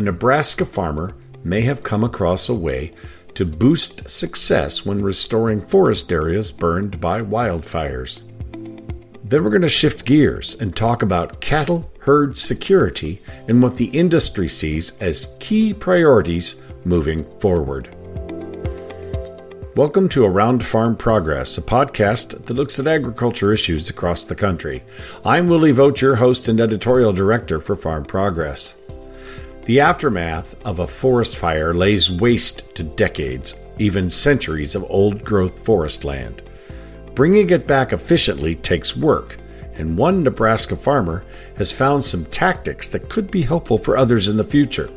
a Nebraska farmer may have come across a way to boost success when restoring forest areas burned by wildfires. Then we're going to shift gears and talk about cattle herd security and what the industry sees as key priorities moving forward. Welcome to Around Farm Progress, a podcast that looks at agriculture issues across the country. I'm Willie Vogt, your host and editorial director for Farm Progress. The aftermath of a forest fire lays waste to decades, even centuries of old growth forest land. Bringing it back efficiently takes work, and one Nebraska farmer has found some tactics that could be helpful for others in the future.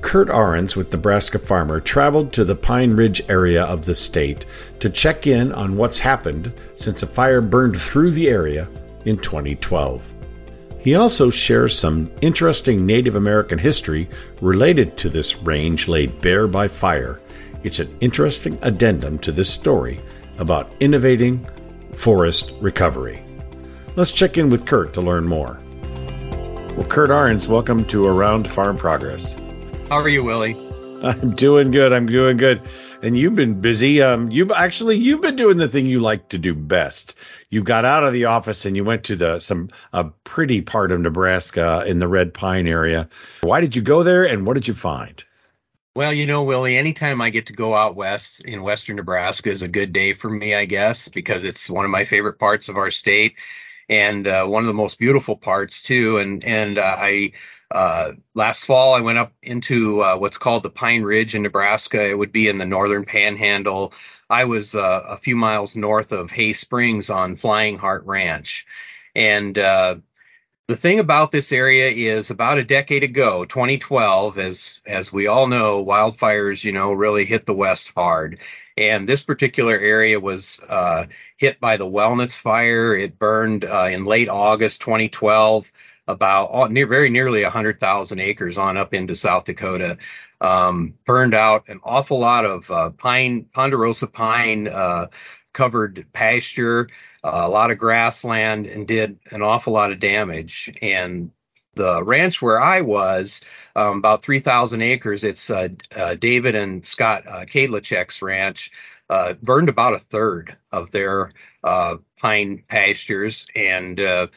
Curt Arens with Nebraska Farmer traveled to the Pine Ridge area of the state to check in on what's happened since a fire burned through the area in 2012. He also shares some interesting Native American history related to this range laid bare by fire. It's an interesting addendum to this story about innovating forest recovery. Let's check in with Curt to learn more. Well, Curt Arens, welcome to Around Farm Progress. How are you, Willie? I'm doing good. I'm doing good. And you've been busy. Um, you've actually you've been doing the thing you like to do best. You got out of the office and you went to the some a pretty part of Nebraska in the Red Pine area. Why did you go there, and what did you find? Well, you know, Willie, anytime I get to go out west in western Nebraska is a good day for me, I guess, because it's one of my favorite parts of our state and uh, one of the most beautiful parts too. And and uh, I uh, last fall, I went up into uh, what's called the Pine Ridge in Nebraska. It would be in the northern panhandle. I was uh, a few miles north of Hay Springs on Flying Heart Ranch. And uh, the thing about this area is about a decade ago, 2012, as as we all know, wildfires, you know, really hit the West hard. And this particular area was uh, hit by the Wellnitz fire. It burned uh, in late August 2012 about near, very nearly 100,000 acres on up into South Dakota. Um, burned out an awful lot of uh, pine, ponderosa pine uh, covered pasture, uh, a lot of grassland, and did an awful lot of damage. And the ranch where I was, um, about 3,000 acres, it's uh, uh, David and Scott uh, Kadlecek's ranch, uh, burned about a third of their uh, pine pastures. And uh,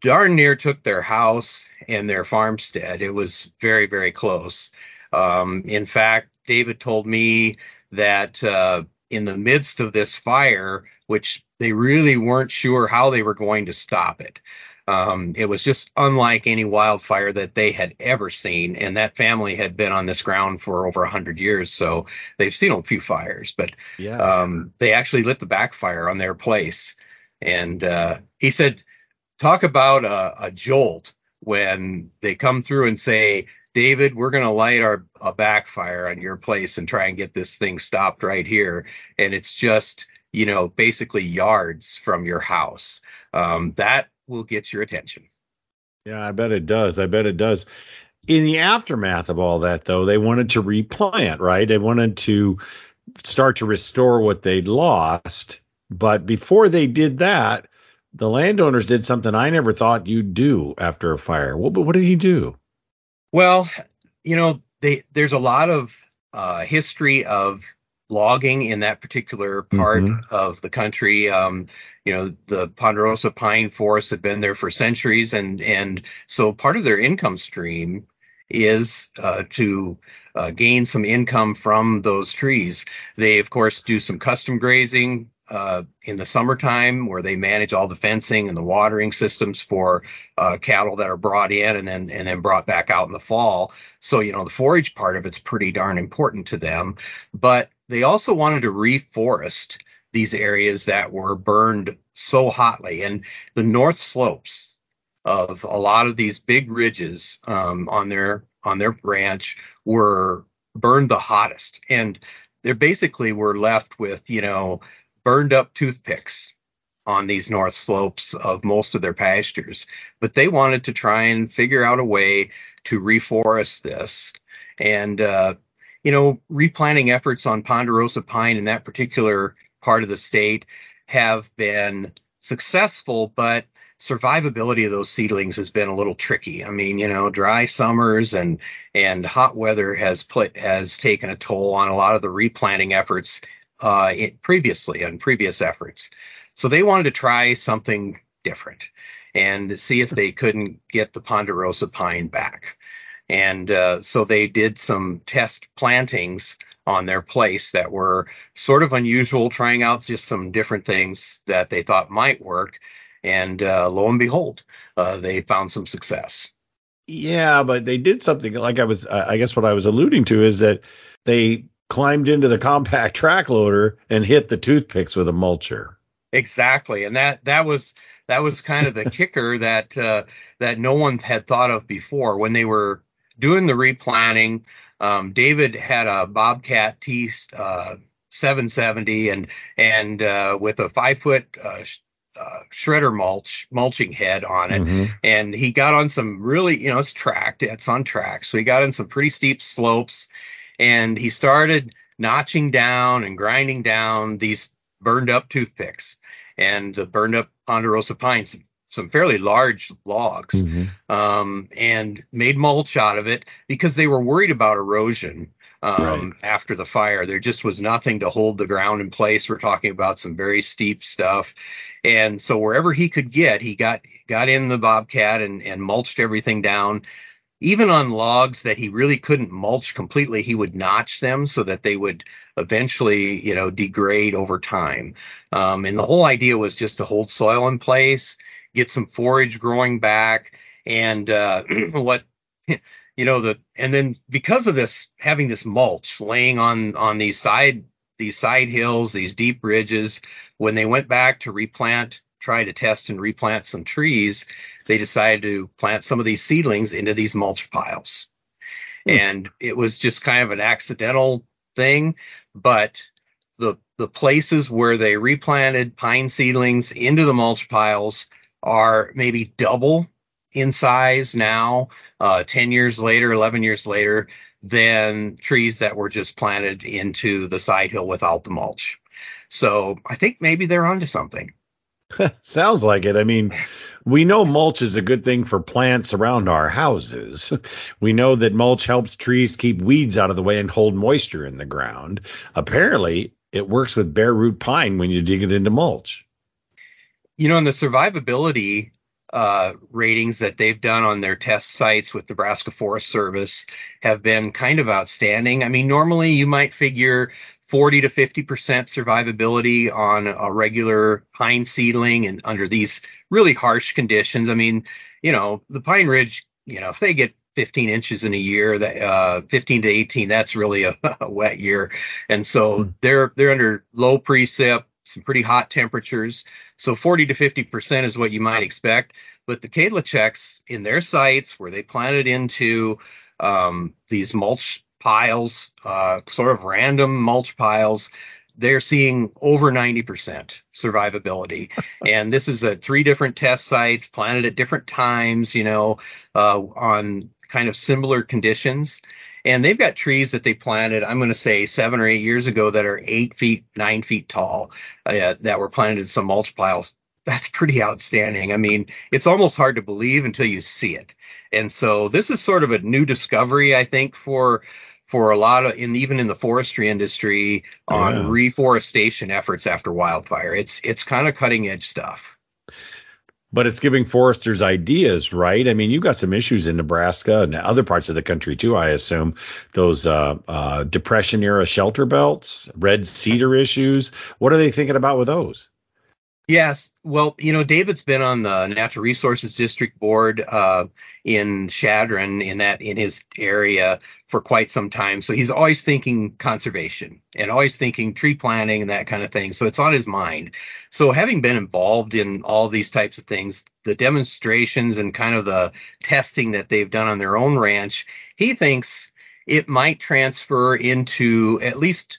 darn near took their house and their farmstead. It was very, very close. Um, in fact, David told me that uh, in the midst of this fire, which they really weren't sure how they were going to stop it. Um, it was just unlike any wildfire that they had ever seen, and that family had been on this ground for over a hundred years, so they've seen a few fires. But yeah. um, they actually lit the backfire on their place, and uh, he said talk about a, a jolt when they come through and say, David, we're going to light our a backfire on your place and try and get this thing stopped right here. And it's just, you know, basically yards from your house. Um, that will get your attention. Yeah, I bet it does. I bet it does. In the aftermath of all that, though, they wanted to replant, right? They wanted to start to restore what they'd lost. But before they did that, the landowners did something I never thought you'd do after a fire. What, what did he do? Well, you know, they, there's a lot of uh, history of logging in that particular part mm-hmm. of the country. Um, you know, the ponderosa pine forests have been there for centuries, and and so part of their income stream is uh, to uh, gain some income from those trees. They, of course, do some custom grazing uh, in the summertime where they manage all the fencing and the watering systems for uh, cattle that are brought in and then and then brought back out in the fall. So you know the forage part of it's pretty darn important to them. But they also wanted to reforest these areas that were burned so hotly, and the north slopes of a lot of these big ridges um, on their on their ranch were burned the hottest, and they basically were left with you know burned up toothpicks on these north slopes of most of their pastures. But they wanted to try and figure out a way to reforest this. And, uh, you know, replanting efforts on ponderosa pine in that particular part of the state have been successful, but survivability of those seedlings has been a little tricky. I mean, you know, dry summers and and hot weather has put has taken a toll on a lot of the replanting efforts uh, previously on previous efforts. So they wanted to try something different and see if they couldn't get the ponderosa pine back. And uh, so they did some test plantings on their place that were sort of unusual, trying out just some different things that they thought might work. And uh, lo and behold, uh, they found some success. Yeah, but they did something like I was, I guess what I was alluding to is that they climbed into the compact track loader and hit the toothpicks with a mulcher. Exactly, and that that was that was kind of the kicker that uh, that no one had thought of before when they were doing the replanting. Um, David had a Bobcat T uh, 770 and and uh, with a five foot uh, uh, shredder mulch mulching head on it, mm-hmm. and he got on some really you know it's tracked, it's on track, so he got in some pretty steep slopes, and he started notching down and grinding down these burned up toothpicks and the burned up ponderosa pines some fairly large logs mm-hmm. um, and made mulch out of it because they were worried about erosion um, right. after the fire. There just was nothing to hold the ground in place. We're talking about some very steep stuff. And so wherever he could get, he got got in the bobcat and, and mulched everything down. Even on logs that he really couldn't mulch completely, he would notch them so that they would eventually, you know, degrade over time. Um, and the whole idea was just to hold soil in place get some forage growing back, and uh, what you know the and then because of this having this mulch laying on on these side these side hills, these deep ridges, when they went back to replant, try to test and replant some trees, they decided to plant some of these seedlings into these mulch piles. Hmm. And it was just kind of an accidental thing, but the the places where they replanted pine seedlings into the mulch piles are maybe double in size now, uh, 10 years later, 11 years later, than trees that were just planted into the side hill without the mulch. So I think maybe they're onto something. Sounds like it. I mean, we know mulch is a good thing for plants around our houses. We know that mulch helps trees keep weeds out of the way and hold moisture in the ground. Apparently, it works with bare root pine when you dig it into mulch you know, in the survivability uh, ratings that they've done on their test sites with Nebraska Forest Service have been kind of outstanding. I mean, normally you might figure 40 to 50% survivability on a regular pine seedling and under these really harsh conditions. I mean, you know, the Pine Ridge, you know, if they get 15 inches in a year, that uh, 15 to 18, that's really a, a wet year. And so mm. they're they're under low precip, some pretty hot temperatures. So 40 to 50% is what you might expect. But the Kadleceks in their sites where they planted into um, these mulch piles, uh, sort of random mulch piles, they're seeing over 90% survivability. and this is at three different test sites planted at different times, you know, uh, on kind of similar conditions. And they've got trees that they planted, I'm going to say seven or eight years ago that are eight feet, nine feet tall uh, that were planted in some mulch piles. That's pretty outstanding. I mean, it's almost hard to believe until you see it. And so this is sort of a new discovery, I think, for for a lot of in even in the forestry industry on yeah. reforestation efforts after wildfire. It's it's kind of cutting edge stuff but it's giving foresters ideas, right? I mean, you've got some issues in Nebraska and other parts of the country too, I assume. Those uh, uh, depression era shelter belts, red cedar issues. What are they thinking about with those? Yes. Well, you know, David's been on the Natural Resources District Board uh, in Chadron in that in his area for quite some time. So he's always thinking conservation and always thinking tree planting and that kind of thing. So it's on his mind. So having been involved in all these types of things, the demonstrations and kind of the testing that they've done on their own ranch, he thinks it might transfer into at least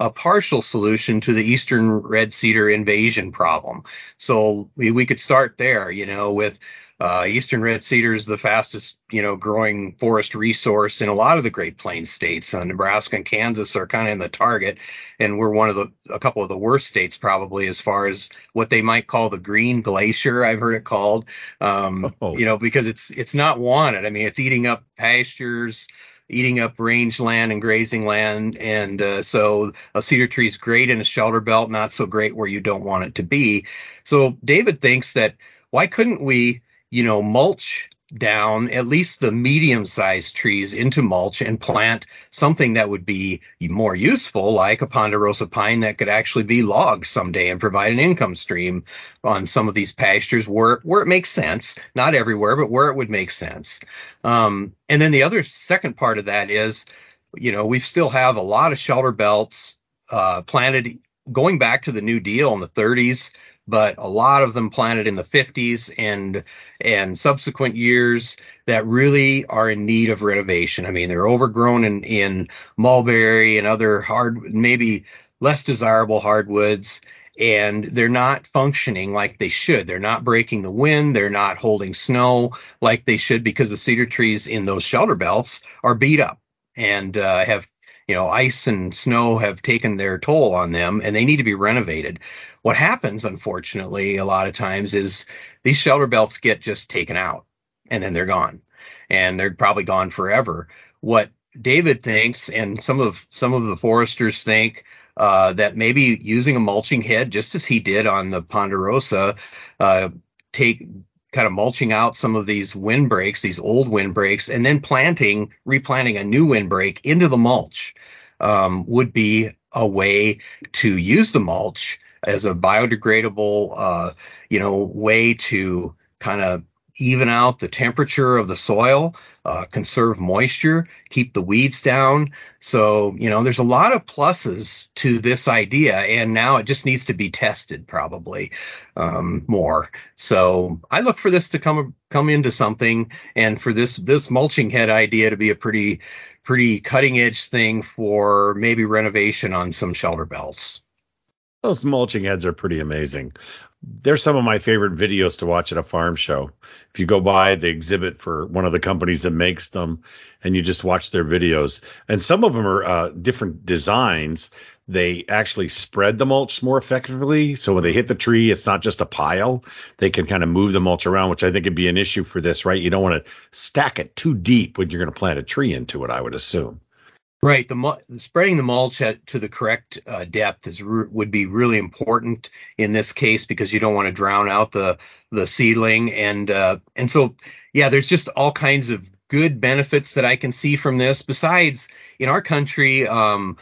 a partial solution to the eastern red cedar invasion problem. So we, we could start there, you know, with Uh, Eastern red cedar is the fastest, you know, growing forest resource in a lot of the Great Plains states. Uh, Nebraska and Kansas are kind of in the target, and we're one of the a couple of the worst states probably as far as what they might call the green glacier. I've heard it called, um, oh. you know, because it's it's not wanted. I mean, it's eating up pastures, eating up range land and grazing land. And uh, so a cedar tree is great in a shelter belt, not so great where you don't want it to be. So David thinks that why couldn't we you know, mulch down at least the medium sized trees into mulch and plant something that would be more useful, like a ponderosa pine that could actually be logged someday and provide an income stream on some of these pastures where, where it makes sense. Not everywhere, but where it would make sense. Um, and then the other second part of that is, you know, we still have a lot of shelter belts uh, planted going back to the New Deal in the 30s but a lot of them planted in the 50s and and subsequent years that really are in need of renovation. I mean, they're overgrown in in mulberry and other hard, maybe less desirable hardwoods, and they're not functioning like they should. They're not breaking the wind. They're not holding snow like they should because the cedar trees in those shelter belts are beat up and uh, have you know, ice and snow have taken their toll on them and they need to be renovated. What happens, unfortunately, a lot of times is these shelter belts get just taken out and then they're gone and they're probably gone forever. What David thinks and some of some of the foresters think uh, that maybe using a mulching head, just as he did on the Ponderosa, uh, take kind of mulching out some of these windbreaks, these old windbreaks, and then planting, replanting a new windbreak into the mulch um, would be a way to use the mulch as a biodegradable, uh, you know, way to kind of even out the temperature of the soil, uh, conserve moisture, keep the weeds down. So, you know, there's a lot of pluses to this idea, and now it just needs to be tested probably um, more. So, I look for this to come come into something, and for this this mulching head idea to be a pretty pretty cutting edge thing for maybe renovation on some shelter belts. Those mulching heads are pretty amazing they're some of my favorite videos to watch at a farm show. If you go by the exhibit for one of the companies that makes them and you just watch their videos, and some of them are uh, different designs, they actually spread the mulch more effectively. So when they hit the tree, it's not just a pile. They can kind of move the mulch around, which I think would be an issue for this, right? You don't want to stack it too deep when you're going to plant a tree into it, I would assume. Right. The spreading the mulch at, to the correct uh, depth is would be really important in this case because you don't want to drown out the the seedling and uh, and so yeah, there's just all kinds of good benefits that I can see from this. Besides, in our country, um,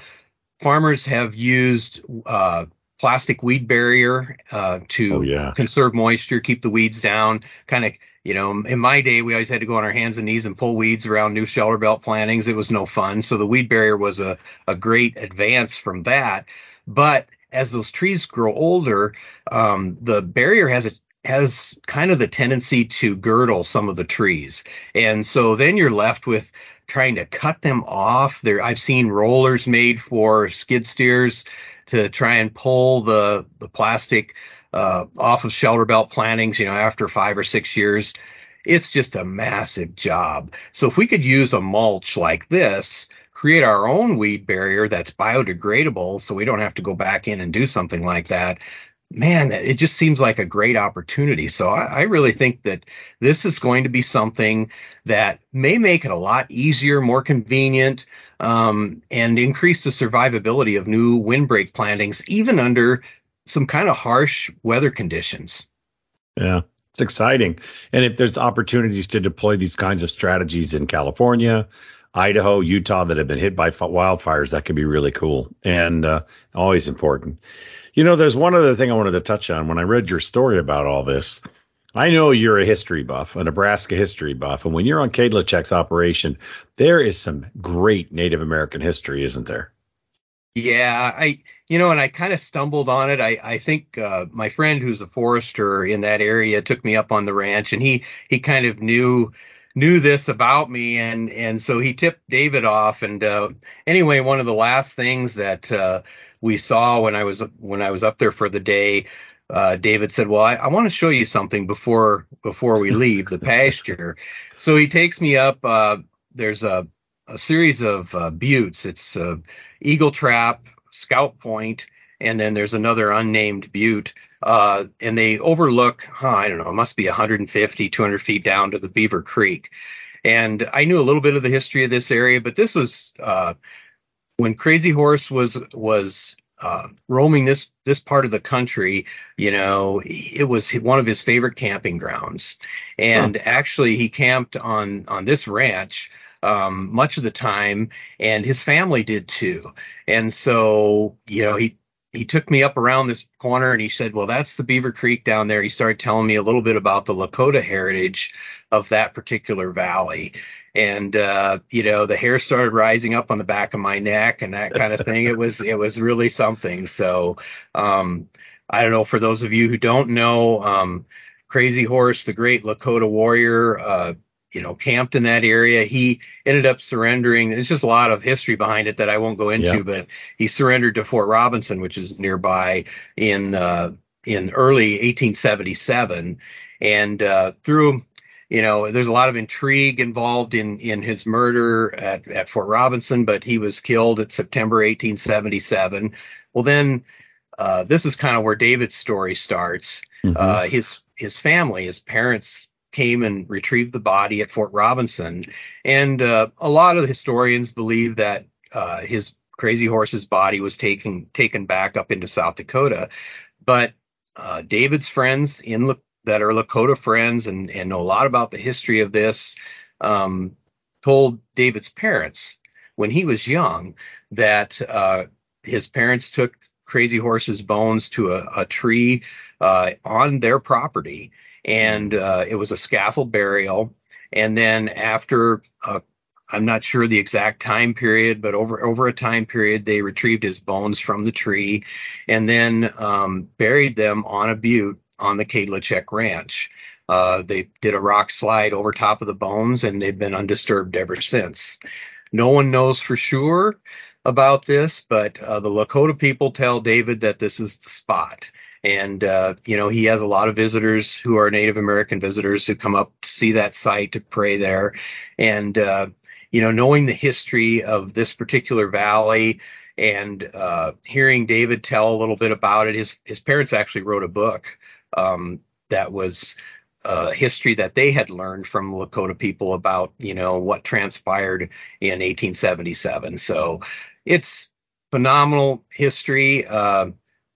farmers have used uh, plastic weed barrier uh, to oh, yeah. conserve moisture, keep the weeds down. Kind of, you know, in my day, we always had to go on our hands and knees and pull weeds around new shelter belt plantings. It was no fun. So the weed barrier was a, a great advance from that. But as those trees grow older, um, the barrier has a has kind of the tendency to girdle some of the trees. And so then you're left with trying to cut them off. There I've seen rollers made for skid steers to try and pull the the plastic uh, off of shelter belt plantings. You know, after five or six years, it's just a massive job. So if we could use a mulch like this, create our own weed barrier that's biodegradable, so we don't have to go back in and do something like that. Man, it just seems like a great opportunity. So I, I really think that this is going to be something that may make it a lot easier, more convenient, um, and increase the survivability of new windbreak plantings, even under some kind of harsh weather conditions. Yeah, it's exciting. And if there's opportunities to deploy these kinds of strategies in California, Idaho, Utah that have been hit by wildfires, that could be really cool and uh, always important. You know, there's one other thing I wanted to touch on. When I read your story about all this, I know you're a history buff, a Nebraska history buff, and when you're on Kadlecek's operation, there is some great Native American history, isn't there? Yeah, I you know, and I kind of stumbled on it. I I think uh, my friend who's a forester in that area took me up on the ranch, and he he kind of knew knew this about me, and and so he tipped David off. And uh, anyway, one of the last things that uh, we saw when I was when I was up there for the day uh, David said, "Well, I, I want to show you something before before we leave the pasture." So he takes me up. Uh, there's a a series of uh, buttes. It's uh, Eagle Trap, Scout Point, and then there's another unnamed butte. Uh, and they overlook, huh, I don't know, it must be 150, 200 feet down to the Beaver Creek. And I knew a little bit of the history of this area, but this was uh, when Crazy Horse was was uh, roaming this this part of the country, you know, it was one of his favorite camping grounds. And huh. actually, he camped on on this ranch um, much of the time, and his family did too. And so, you know, he he took me up around this corner and he said, Well, that's the Beaver Creek down there. He started telling me a little bit about the Lakota heritage of that particular valley. And uh, you know, the hair started rising up on the back of my neck and that kind of thing. it was it was really something. So um, I don't know, for those of you who don't know, um, Crazy Horse, the great Lakota warrior, uh, you know, camped in that area. He ended up surrendering. There's just a lot of history behind it that I won't go into, yeah. but he surrendered to Fort Robinson, which is nearby in uh, in early 1877, and uh, through you know, there's a lot of intrigue involved in in his murder at, at Fort Robinson, but he was killed at September 1877. Well, then uh, this is kind of where David's story starts. Mm-hmm. Uh, his his family, his parents came and retrieved the body at Fort Robinson. And uh, a lot of the historians believe that uh, his crazy horse's body was taken taken back up into South Dakota. But uh, David's friends in La- that are Lakota friends and, and know a lot about the history of this um, told David's parents when he was young that uh, his parents took Crazy Horse's bones to a, a tree uh, on their property and uh, it was a scaffold burial. And then after, uh, I'm not sure the exact time period, but over over a time period, they retrieved his bones from the tree, and then um, buried them on a butte on the Kadlecek Ranch. Uh, they did a rock slide over top of the bones, and they've been undisturbed ever since. No one knows for sure about this, but uh, the Lakota people tell David that this is the spot. And, uh, you know, he has a lot of visitors who are Native American visitors who come up to see that site to pray there. And, uh, you know, knowing the history of this particular valley and uh, hearing David tell a little bit about it, his, his parents actually wrote a book um, that was uh, history that they had learned from Lakota people about, you know, what transpired in 1877. So it's phenomenal history. Uh,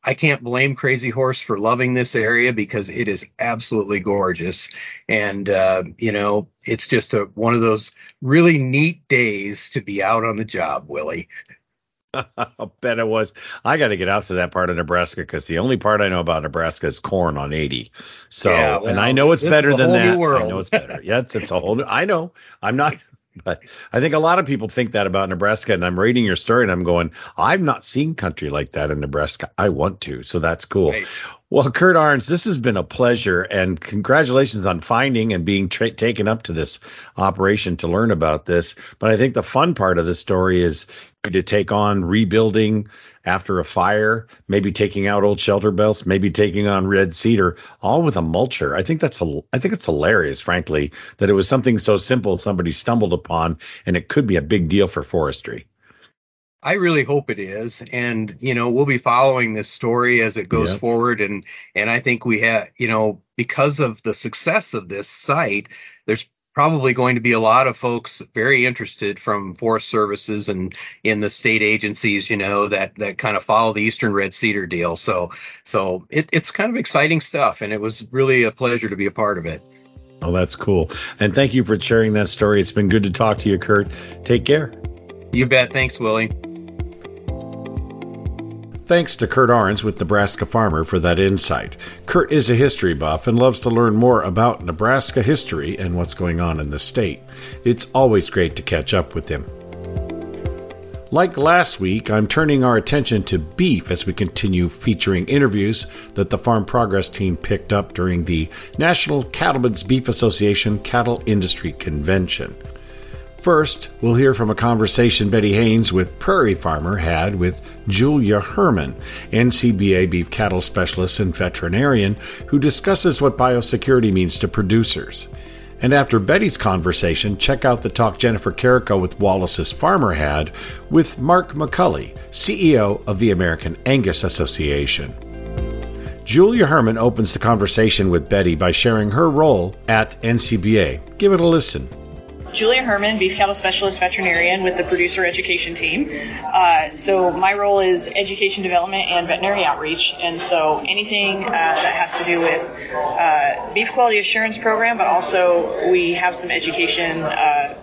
I can't blame Crazy Horse for loving this area because it is absolutely gorgeous. And, uh, you know, it's just a, one of those really neat days to be out on the job, Willie. I bet it was. I got to get out to that part of Nebraska because the only part I know about Nebraska is corn on 80. So, yeah, well, and I know it's better than that. I know it's better. Yeah, it's, it's a whole new. I know. I'm not. But I think a lot of people think that about Nebraska. And I'm reading your story and I'm going, I've not seen country like that in Nebraska. I want to. So that's cool. Right. Well, Curt Arens, this has been a pleasure. And congratulations on finding and being tra- taken up to this operation to learn about this. But I think the fun part of the story is to take on rebuilding after a fire, maybe taking out old shelter belts, maybe taking on red cedar, all with a mulcher. I think that's a, I think it's hilarious, frankly, that it was something so simple somebody stumbled upon, and it could be a big deal for forestry. I really hope it is, and you know we'll be following this story as it goes yep. forward, and and I think we have you know because of the success of this site, there's probably going to be a lot of folks very interested from forest services and in the state agencies you know that that kind of follow the eastern red cedar deal. So so it, it's kind of exciting stuff and it was really a pleasure to be a part of it. Oh that's cool. And thank you for sharing that story. It's been good to talk to you curt. Take care. You bet. Thanks willie Thanks to Curt Arens with Nebraska Farmer for that insight. Curt is a history buff and loves to learn more about Nebraska history and what's going on in the state. It's always great to catch up with him. Like last week, I'm turning our attention to beef as we continue featuring interviews that the Farm Progress team picked up during the National Cattlemen's Beef Association Cattle Industry Convention. First, we'll hear from a conversation Betty Haynes with Prairie Farmer had with Julia Herman, NCBA beef cattle specialist and veterinarian, who discusses what biosecurity means to producers. And after Betty's conversation, check out the talk Jennifer Carrico with Wallaces Farmer had with Mark McCully, CEO of the American Angus Association. Julia Herman opens the conversation with Betty by sharing her role at NCBA. Give it a listen. Julia Herman, beef cattle specialist veterinarian with the producer education team. Uh, so my role is education development and veterinary outreach, and so anything uh, that has to do with uh, beef quality assurance program, but also we have some education uh,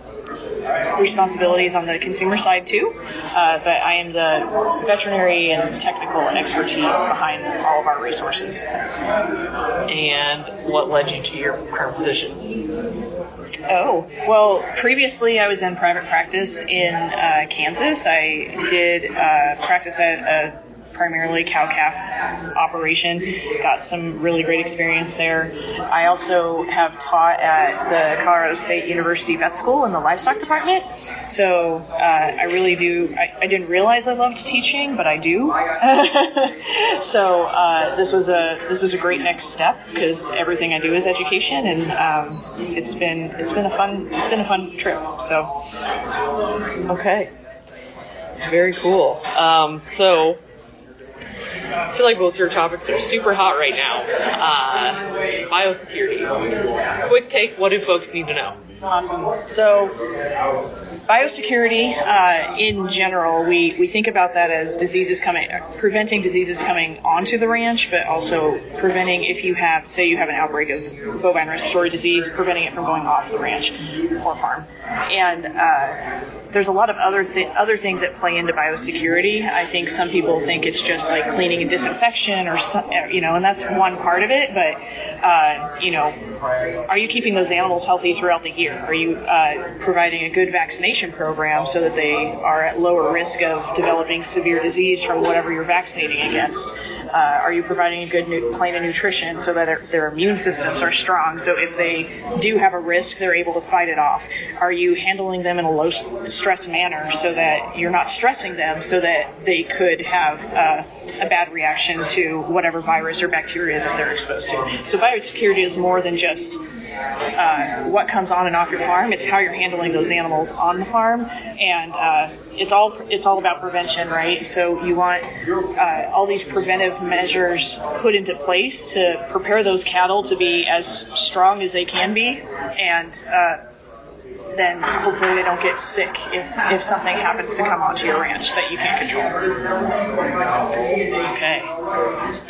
responsibilities on the consumer side too. Uh, but I am the veterinary and technical and expertise behind all of our resources. And what led you to your current position? Oh, well, previously I was in private practice in uh, Kansas. I did uh, practice at a primarily cow calf operation. Got some really great experience there. I also have taught at the Colorado State University Vet School in the livestock department. So uh, I really do. I, I, didn't realize I loved teaching, but I do. so uh, this was a this is a great next step because everything I do is education, and um, it's been it's been a fun it's been a fun trip. So okay, very cool. Um, so I feel like both your topics are super hot right now. Uh, biosecurity. Quick take, what do folks need to know? Awesome. So, biosecurity uh, in general, we, we think about that as diseases coming, preventing diseases coming onto the ranch, but also preventing if you have, say, you have an outbreak of bovine respiratory disease, preventing it from going off the ranch or farm. And uh, there's a lot of other th- other things that play into biosecurity. I think some people think it's just like cleaning and disinfection, or some, you know, and that's one part of it. But uh, you know, are you keeping those animals healthy throughout the year? Are you uh, providing a good vaccination program so that they are at lower risk of developing severe disease from whatever you're vaccinating against? Uh, are you providing a good nu- plan of nutrition so that their, their immune systems are strong? So if they do have a risk, they're able to fight it off. Are you handling them in a low stress manner so that you're not stressing them so that they could have uh, a bad reaction to whatever virus or bacteria that they're exposed to. So biosecurity is more than just uh, what comes on and off your farm. It's how you're handling those animals on the farm, and uh, it's all it's all about prevention, right? So you want uh, all these preventive measures put into place to prepare those cattle to be as strong as they can be, and uh, then hopefully they don't get sick if, if something happens to come onto your ranch that you can't control. Okay.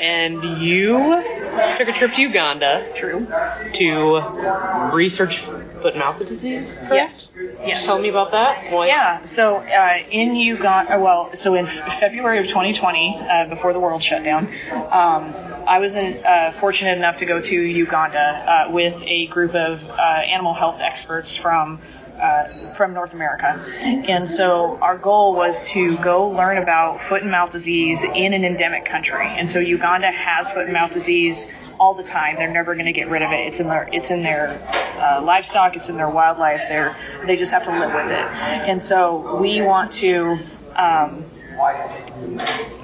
And you took a trip to Uganda. True. To research foot and mouth disease. Yes. Yes. Tell me about that. What? Yeah. So uh, in Uganda, well, so in February of 2020, uh, before the world shut down, um, I was in, uh, fortunate enough to go to Uganda uh, with a group of uh, animal health experts from uh, from North America. And so our goal was to go learn about foot and mouth disease in an endemic country. And so Uganda has foot and mouth disease all the time. They're never going to get rid of it. It's in their it's in their uh, livestock. It's in their wildlife. They're they just have to live with it. And so we want to. Um,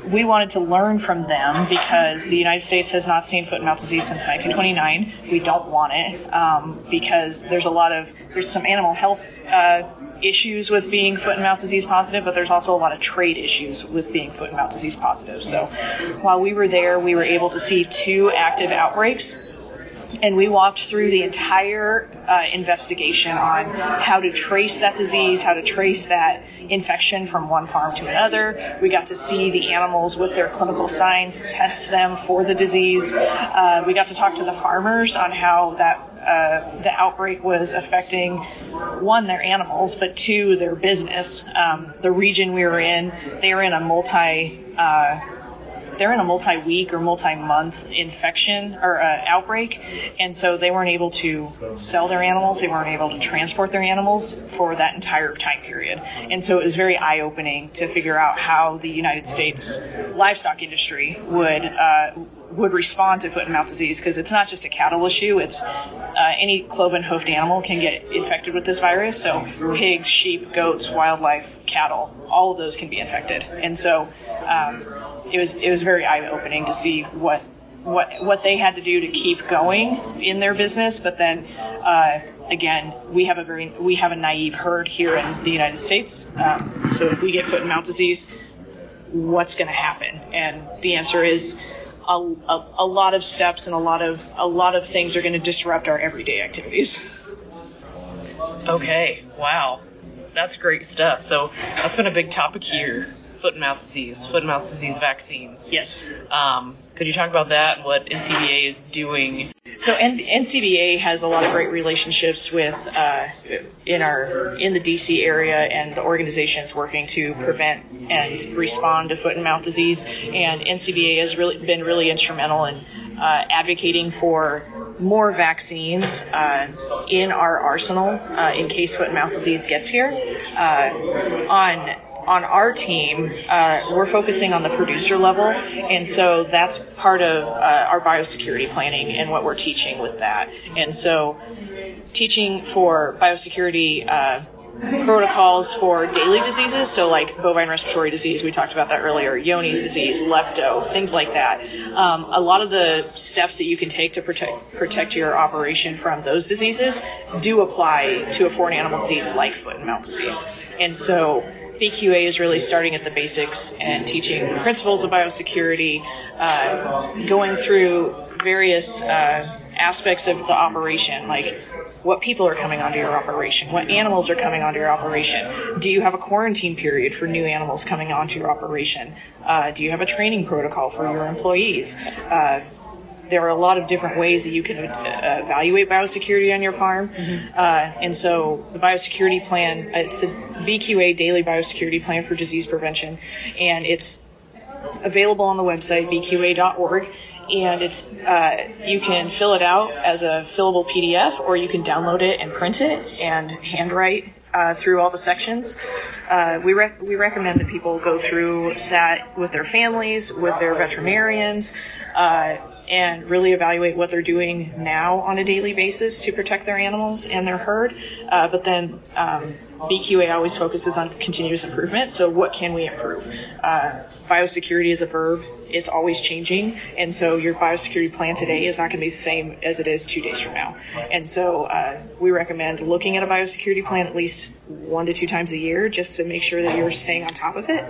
we wanted to learn from them because the United States has not seen foot and mouth disease since 1929. We don't want it um, because there's a lot of there's some animal health uh, issues with being foot and mouth disease positive, but there's also a lot of trade issues with being foot and mouth disease positive. So while we were there, we were able to see two active outbreaks and we walked through the entire uh, investigation on how to trace that disease, how to trace that infection from one farm to another. We got to see the animals with their clinical signs, test them for the disease. Uh, we got to talk to the farmers on how that uh, the outbreak was affecting one their animals, but two their business. Um, the region we were in, they were in a multi uh, they're in a multi-week or multi-month infection or uh, outbreak, and so they weren't able to sell their animals. They weren't able to transport their animals for that entire time period, and so it was very eye-opening to figure out how the United States livestock industry would uh, would respond to foot and mouth disease because it's not just a cattle issue. It's uh, any cloven hoofed animal can get infected with this virus. So pigs, sheep, goats, wildlife, cattle, all of those can be infected. And so um, it was it was very eye opening to see what what what they had to do to keep going in their business. But then uh, again, we have a very we have a naive herd here in the United States. Um, so if we get foot and mouth disease, what's going to happen? And the answer is a, a, a lot of steps and a lot of a lot of things are going to disrupt our everyday activities. Okay, wow. That's great stuff. So that's been a big topic here. Foot and mouth disease, foot and mouth disease vaccines. Yes. Um, could you talk about that and what NCBA is doing? So N- NCBA has a lot of great relationships with uh, in our in the DC area and the organizations working to prevent and respond to foot and mouth disease. And NCBA has really been really instrumental in uh, advocating for more vaccines uh, in our arsenal uh, in case foot and mouth disease gets here. Uh, on on our team, uh, we're focusing on the producer level, and so that's part of uh, our biosecurity planning and what we're teaching with that. And so, teaching for biosecurity uh, protocols for daily diseases, so like bovine respiratory disease, we talked about that earlier, Johne's disease, lepto, things like that. Um, a lot of the steps that you can take to protect protect your operation from those diseases do apply to a foreign animal disease like foot and mouth disease. And so BQA is really starting at the basics and teaching principles of biosecurity, uh, going through various uh, aspects of the operation, like what people are coming onto your operation, what animals are coming onto your operation. Do you have a quarantine period for new animals coming onto your operation? Uh, do you have a training protocol for your employees? Uh, there are a lot of different ways that you can uh, evaluate biosecurity on your farm. Mm-hmm. Uh, and so the biosecurity plan, it's a BQA daily biosecurity plan for disease prevention, and it's available on the website bqa.org. And it's uh, you can fill it out as a fillable PDF, or you can download it and print it and handwrite uh, through all the sections. Uh, we rec- we recommend that people go through that with their families, with their veterinarians, uh, and really evaluate what they're doing now on a daily basis to protect their animals and their herd. Uh, but then um, BQA always focuses on continuous improvement. So what can we improve? Uh, biosecurity is a verb. It's always changing, and so your biosecurity plan today is not going to be the same as it is two days from now. And so uh, we recommend looking at a biosecurity plan at least one to two times a year, just to make sure that you're staying on top of it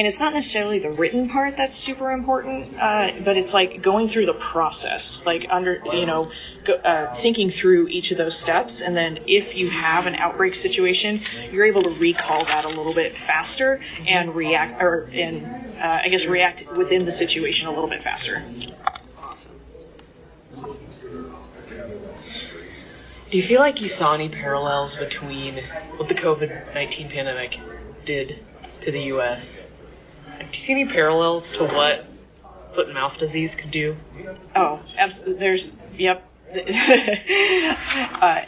and it's not necessarily the written part that's super important, uh, but it's like going through the process, like under, you know, go, uh, thinking through each of those steps, and then if you have an outbreak situation, you're able to recall that a little bit faster and react, or and uh, I guess react within the situation a little bit faster. Awesome. Do you feel like you saw any parallels between what the COVID 19 pandemic did to the U.S do you see any parallels to what foot and mouth disease could do? Oh, absolutely. There's, yep. uh,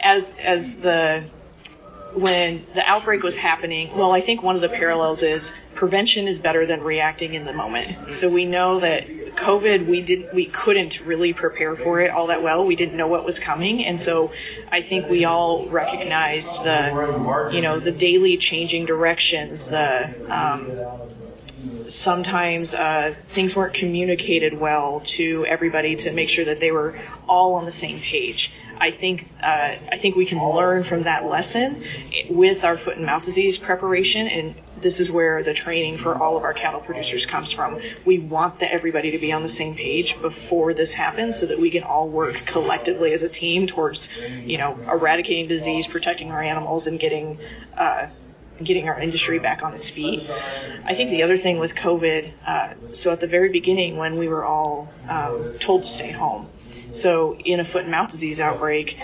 as as the when the outbreak was happening, well, I think one of the parallels is prevention is better than reacting in the moment. So we know that COVID, we didn't, we couldn't really prepare for it all that well. We didn't know what was coming, and so I think we all recognized the, you know, the daily changing directions, the um, sometimes uh, things weren't communicated well to everybody to make sure that they were all on the same page. I think uh, I think we can learn from that lesson with our foot and mouth disease preparation, and this is where the training for all of our cattle producers comes from. We want the, everybody to be on the same page before this happens, so that we can all work collectively as a team towards, you know, eradicating disease, protecting our animals, and getting uh, getting our industry back on its feet. I think the other thing with COVID, uh, so at the very beginning when we were all um, told to stay home, so in a foot and mouth disease outbreak,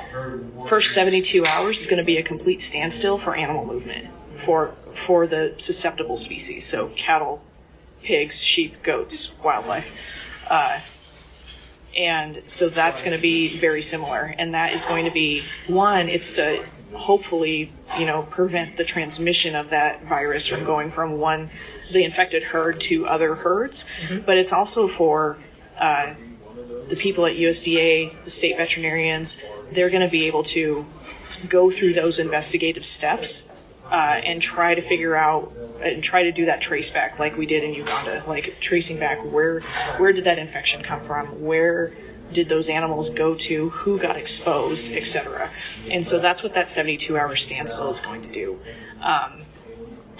first 72 hours is going to be a complete standstill for animal movement for for the susceptible species, so cattle, pigs, sheep, goats, wildlife. Uh, and so that's going to be very similar, and that is going to be one. It's to hopefully, you know, prevent the transmission of that virus from going from one, the infected herd to other herds. Mm-hmm. But it's also for uh, the people at USDA, the state veterinarians, they're going to be able to go through those investigative steps uh, and try to figure out and try to do that trace back like we did in Uganda, like tracing back where where did that infection come from, where did those animals go to, who got exposed, etc. And so that's what that 72 hour standstill is going to do. Um,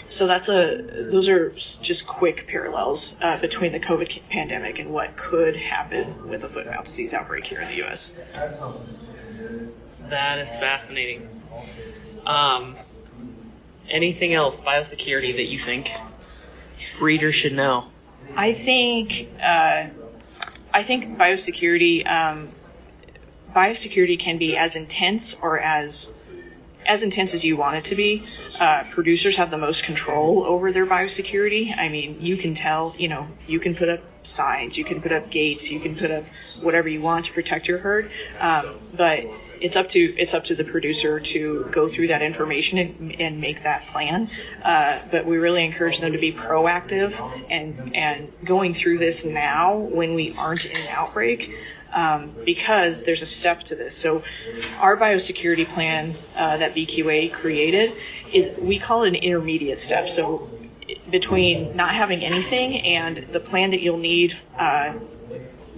so that's a those are just quick parallels uh, between the COVID pandemic and what could happen with a foot and mouth disease outbreak here in the U.S. That is fascinating. Um, anything else biosecurity that you think readers should know? I think uh, I think biosecurity um, biosecurity can be as intense or as as intense as you want it to be. Uh, producers have the most control over their biosecurity. I mean, you can tell, you know, you can put up signs, you can put up gates, you can put up whatever you want to protect your herd, um, but it's up to it's up to the producer to go through that information and, and make that plan. Uh, but we really encourage them to be proactive and and going through this now when we aren't in an outbreak. Um, because there's a step to this. So, our biosecurity plan uh, that BQA created is we call it an intermediate step. So, between not having anything and the plan that you'll need uh,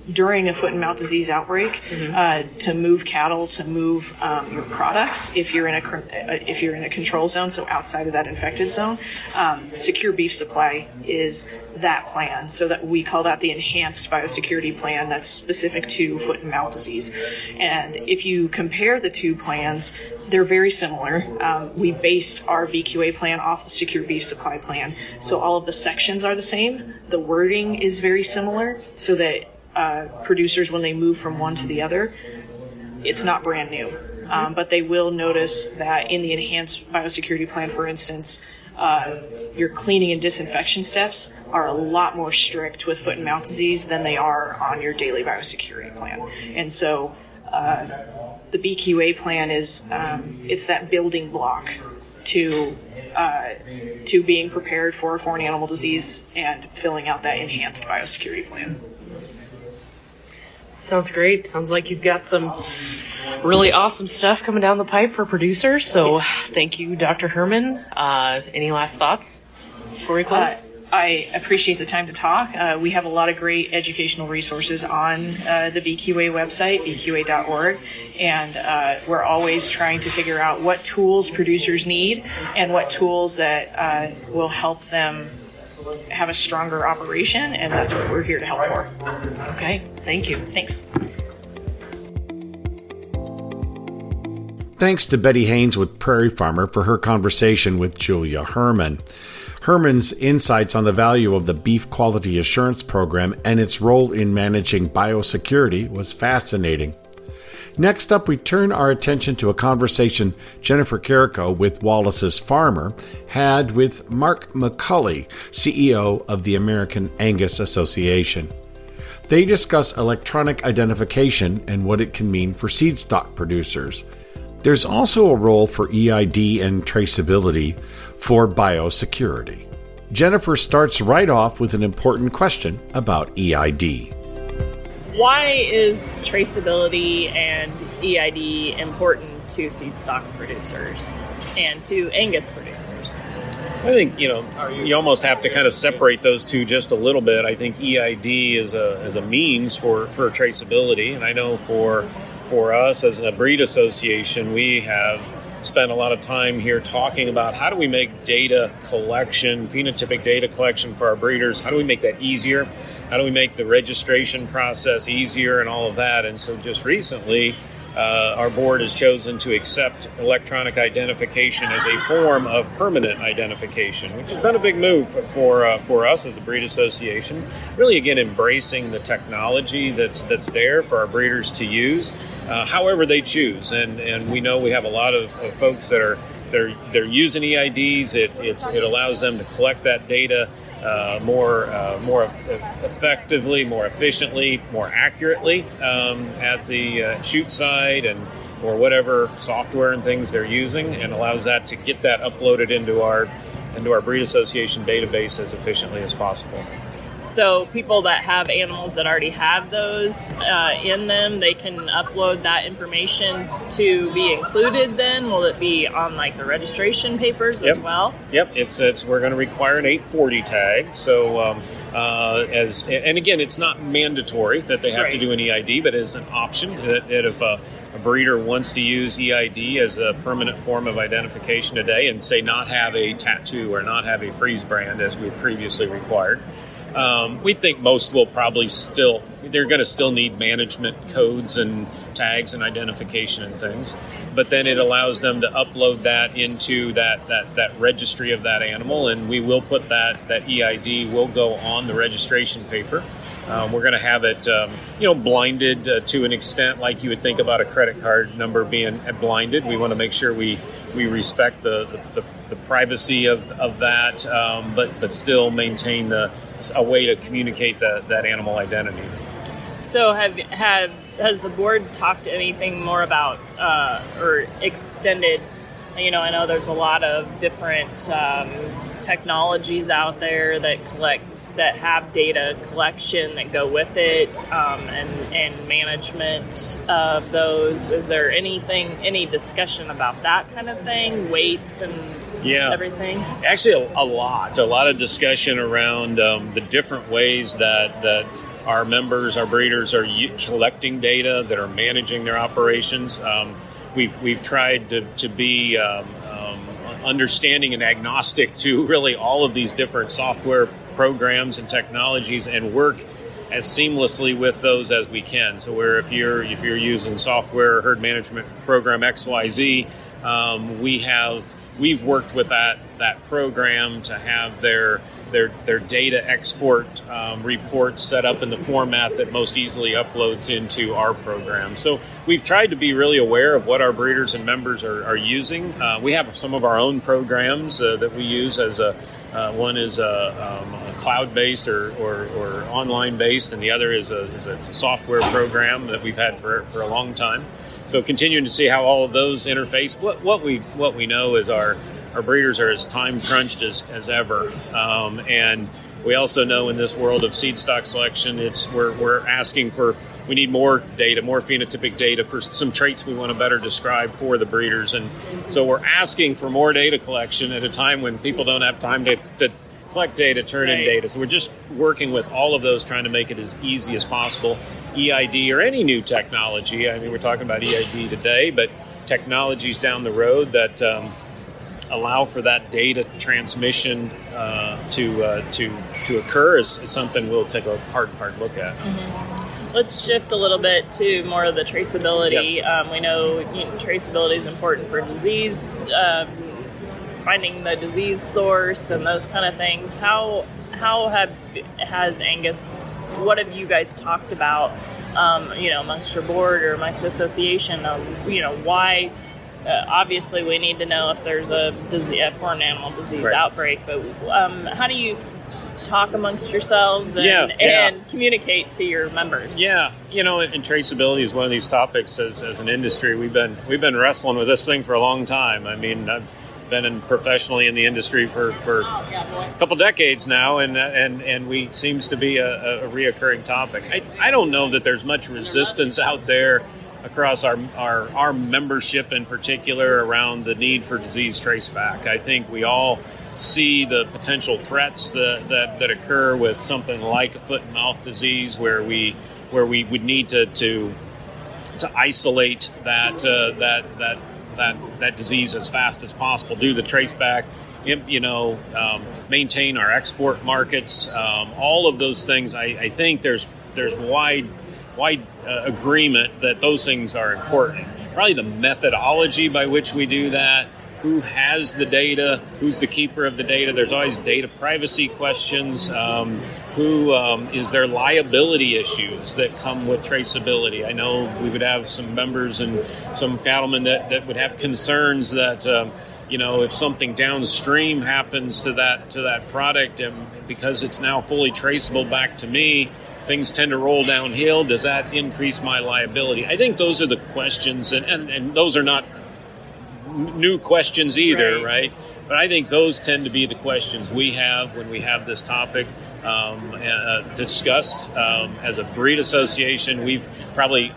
during a foot and mouth disease outbreak mm-hmm. uh, to move cattle, to move um, your products if you're in a uh, if you're in a control zone, so outside of that infected zone. Um, secure beef supply is that plan, so that we call that the enhanced biosecurity plan that's specific to foot and mouth disease. And if you compare the two plans, they're very similar. Um, we based our BQA plan off the secure beef supply plan, so all of the sections are the same. The wording is very similar, so that uh, producers when they move from one to the other, it's not brand new. Um, but they will notice that in the enhanced biosecurity plan, for instance, uh, your cleaning and disinfection steps are a lot more strict with foot and mouth disease than they are on your daily biosecurity plan. And so uh, the BQA plan is um, it's that building block to uh, to being prepared for a foreign animal disease and filling out that enhanced biosecurity plan. Sounds great. Sounds like you've got some really awesome stuff coming down the pipe for producers. So thank you, Dr. Herman. Uh, any last thoughts before we close? Uh, I appreciate the time to talk. Uh, we have a lot of great educational resources on uh, the BQA website, bqa.org, and uh, we're always trying to figure out what tools producers need and what tools that uh, will help them have a stronger operation, and that's what we're here to help for. Okay, thank you. Thanks. Thanks to Betty Haynes with Prairie Farmer for her conversation with Julia Herman. Herman's insights on the value of the Beef Quality Assurance Program and its role in managing biosecurity was fascinating. Next up, we turn our attention to a conversation Jennifer Carrico with Wallaces Farmer had with Mark McCully, CEO of the American Angus Association. They discuss electronic identification and what it can mean for seed stock producers. There's also a role for EID and traceability for biosecurity. Jennifer starts right off with an important question about EID why is traceability and EID important to seed stock producers and to Angus producers? I think you know you almost have to kind of separate those two just a little bit. I think EID is a is a means for for traceability, and I know for for us as a breed association, we have spent a lot of time here talking about how do we make data collection, phenotypic data collection for our breeders. How do we make that easier? How do we make the registration process easier and all of that. And so just recently, uh, our board has chosen to accept electronic identification as a form of permanent identification, which has been a big move for uh, for us as a breed association. Really, again, embracing the technology that's that's there for our breeders to use, uh, however they choose. And and we know we have a lot of, of folks that are they're they're using EIDs. It it allows them to collect that data uh, more uh, more effectively, more efficiently, more accurately um, at the uh, chute side and or whatever software and things they're using, and allows that to get that uploaded into our into our breed association database as efficiently as possible. So people that have animals that already have those uh, in them, they can upload that information to be included. Then will it be on like the registration papers Yep. as well? Yep, it's, it's we're going to require an 840 tag. So um, uh, as and again, it's not mandatory that they have to do an EID, but it's an option that, that if uh, a breeder wants to use EID as a permanent form of identification today, and say not have a tattoo or not have a freeze brand as we previously required. Um, we think most will probably still they're going to still need management codes and tags and identification and things. But then it allows them to upload that into that, that, that registry of that animal and we will put that that eid will go on the registration paper. Um, we're going to have it um, you know blinded uh, to an extent like you would think about a credit card number being blinded. We want to make sure we we respect the, the, the, the privacy of, of that um, but but still maintain the a way to communicate that, that animal identity So have have has the board talked anything more about uh, or extended? You know, I know there's a lot of different um, technologies out there that collect that have data collection that go with it um, and and management of those. Is there anything any discussion about that kind of thing? Weights and Yeah. everything. Actually, a, a lot, a lot of discussion around um, the different ways that that our members, our breeders, are u- collecting data, that are managing their operations. Um, we've we've tried to to be um, um, understanding and agnostic to really all of these different software programs and technologies, and work as seamlessly with those as we can. So where if you're if you're using software herd management program XYZ, um, we have we've worked with that that program to have their their their data export um, reports set up in the format that most easily uploads into our program. So we've tried to be really aware of what our breeders and members are, are using. Uh, we have some of our own programs uh, that we use as a uh, one is a, um, a cloud-based or, or, or online-based, and the other is a, is a software program that we've had for, for a long time. So continuing to see how all of those interface. What, what we what we know is our our breeders are as time crunched as, as ever, um, and we also know in this world of seed stock selection, it's we're, we're asking for we need more data, more phenotypic data for some traits we want to better describe for the breeders, and so we're asking for more data collection at a time when people don't have time to, to collect data, turn in data. So we're just working with all of those, trying to make it as easy as possible. EID or any new technology. I mean, we're talking about EID today, but technologies down the road that um, allow for that data transmission uh, to uh, to to occur is, is something we'll take a hard hard look at. Let's shift a little bit to more of the traceability. Um, we know you know, traceability is important for disease, um, finding the disease source and those kind of things. How how have has Angus? What have you guys talked about? Um, you know, amongst your board or amongst the association, um, you know, why? Uh, obviously, we need to know if there's a, disease, a foreign animal disease Right. outbreak. But um, how do you talk amongst yourselves and, Yeah, yeah. and communicate to your members? Yeah, you know, and traceability is one of these topics as, as an industry. We've been we've been wrestling with this thing for a long time. I mean, I've been in professionally in the industry for, for a couple decades now, and and and we seems to be a, a reoccurring topic. I, I don't know that there's much resistance out there across our, our our membership in particular around the need for disease traceback. I think we all see the potential threats that, that, that occur with something like a foot and mouth disease where we where we would need to to, to isolate that uh, that that that that disease as fast as possible, do the trace back, you know, um, maintain our export markets, um, all of those things. I, I think there's there's wide wide uh, agreement that those things are important. Probably the methodology by which we do that, who has the data, who's the keeper of the data. There's always data privacy questions. Um, who um, is there liability issues that come with traceability? I know we would have some members and some cattlemen that, that would have concerns that. Um, you know, if something downstream happens to that to that product, and because it's now fully traceable back to me, things tend to roll downhill. Does that increase my liability? I think those are the questions, and, and, and those are not new questions either, Right. right. But I think those tend to be the questions we have when we have this topic. um, uh, discussed. Um, as a breed association, we've probably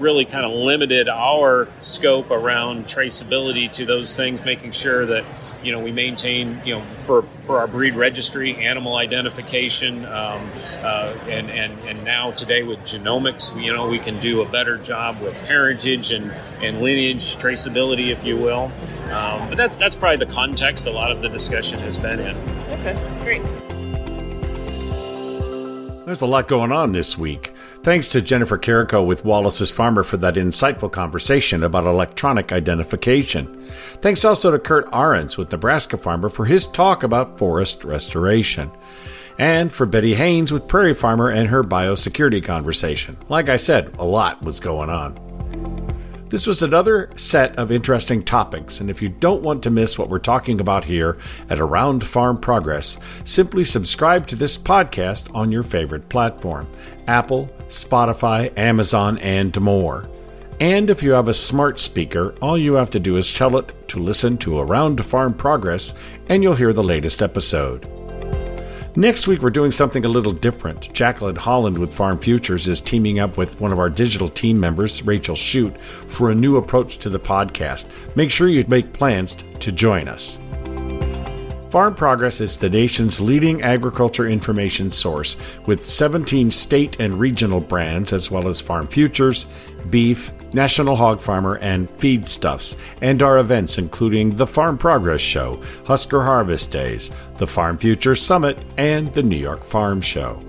really kind of limited our scope around traceability to those things, making sure that you know we maintain you know for for our breed registry animal identification um, uh, and and and now today with genomics you know we can do a better job with parentage and and lineage traceability if you will. Um, but that's that's probably the context a lot of the discussion has been in. Okay great. There's a lot going on this week. Thanks to Jennifer Carrico with Wallaces Farmer for that insightful conversation about electronic identification. Thanks also to Curt Arens with Nebraska Farmer for his talk about forest restoration. And for Betty Haynes with Prairie Farmer and her biosecurity conversation. Like I said, a lot was going on. This was another set of interesting topics, and if you don't want to miss what we're talking about here at Around Farm Progress, simply subscribe to this podcast on your favorite platform Apple, Spotify, Amazon, and more. And if you have a smart speaker, all you have to do is tell it to listen to Around Farm Progress, and you'll hear the latest episode. Next week, we're doing something a little different. Jacqueline Holland with Farm Futures is teaming up with one of our digital team members, Rachel Shute, for a new approach to the podcast. Make sure you make plans to join us. Farm Progress is the nation's leading agriculture information source with 17 state and regional brands, as well as Farm Futures, Beef, National Hog Farmer, and Feedstuffs, and our events including the Farm Progress Show, Husker Harvest Days, the Farm Futures Summit, and the New York Farm Show.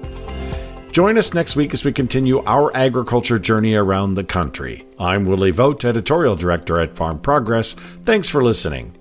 Join us next week as we continue our agriculture journey around the country. I'm Willie Vogt, Editorial Director at Farm Progress. Thanks for listening.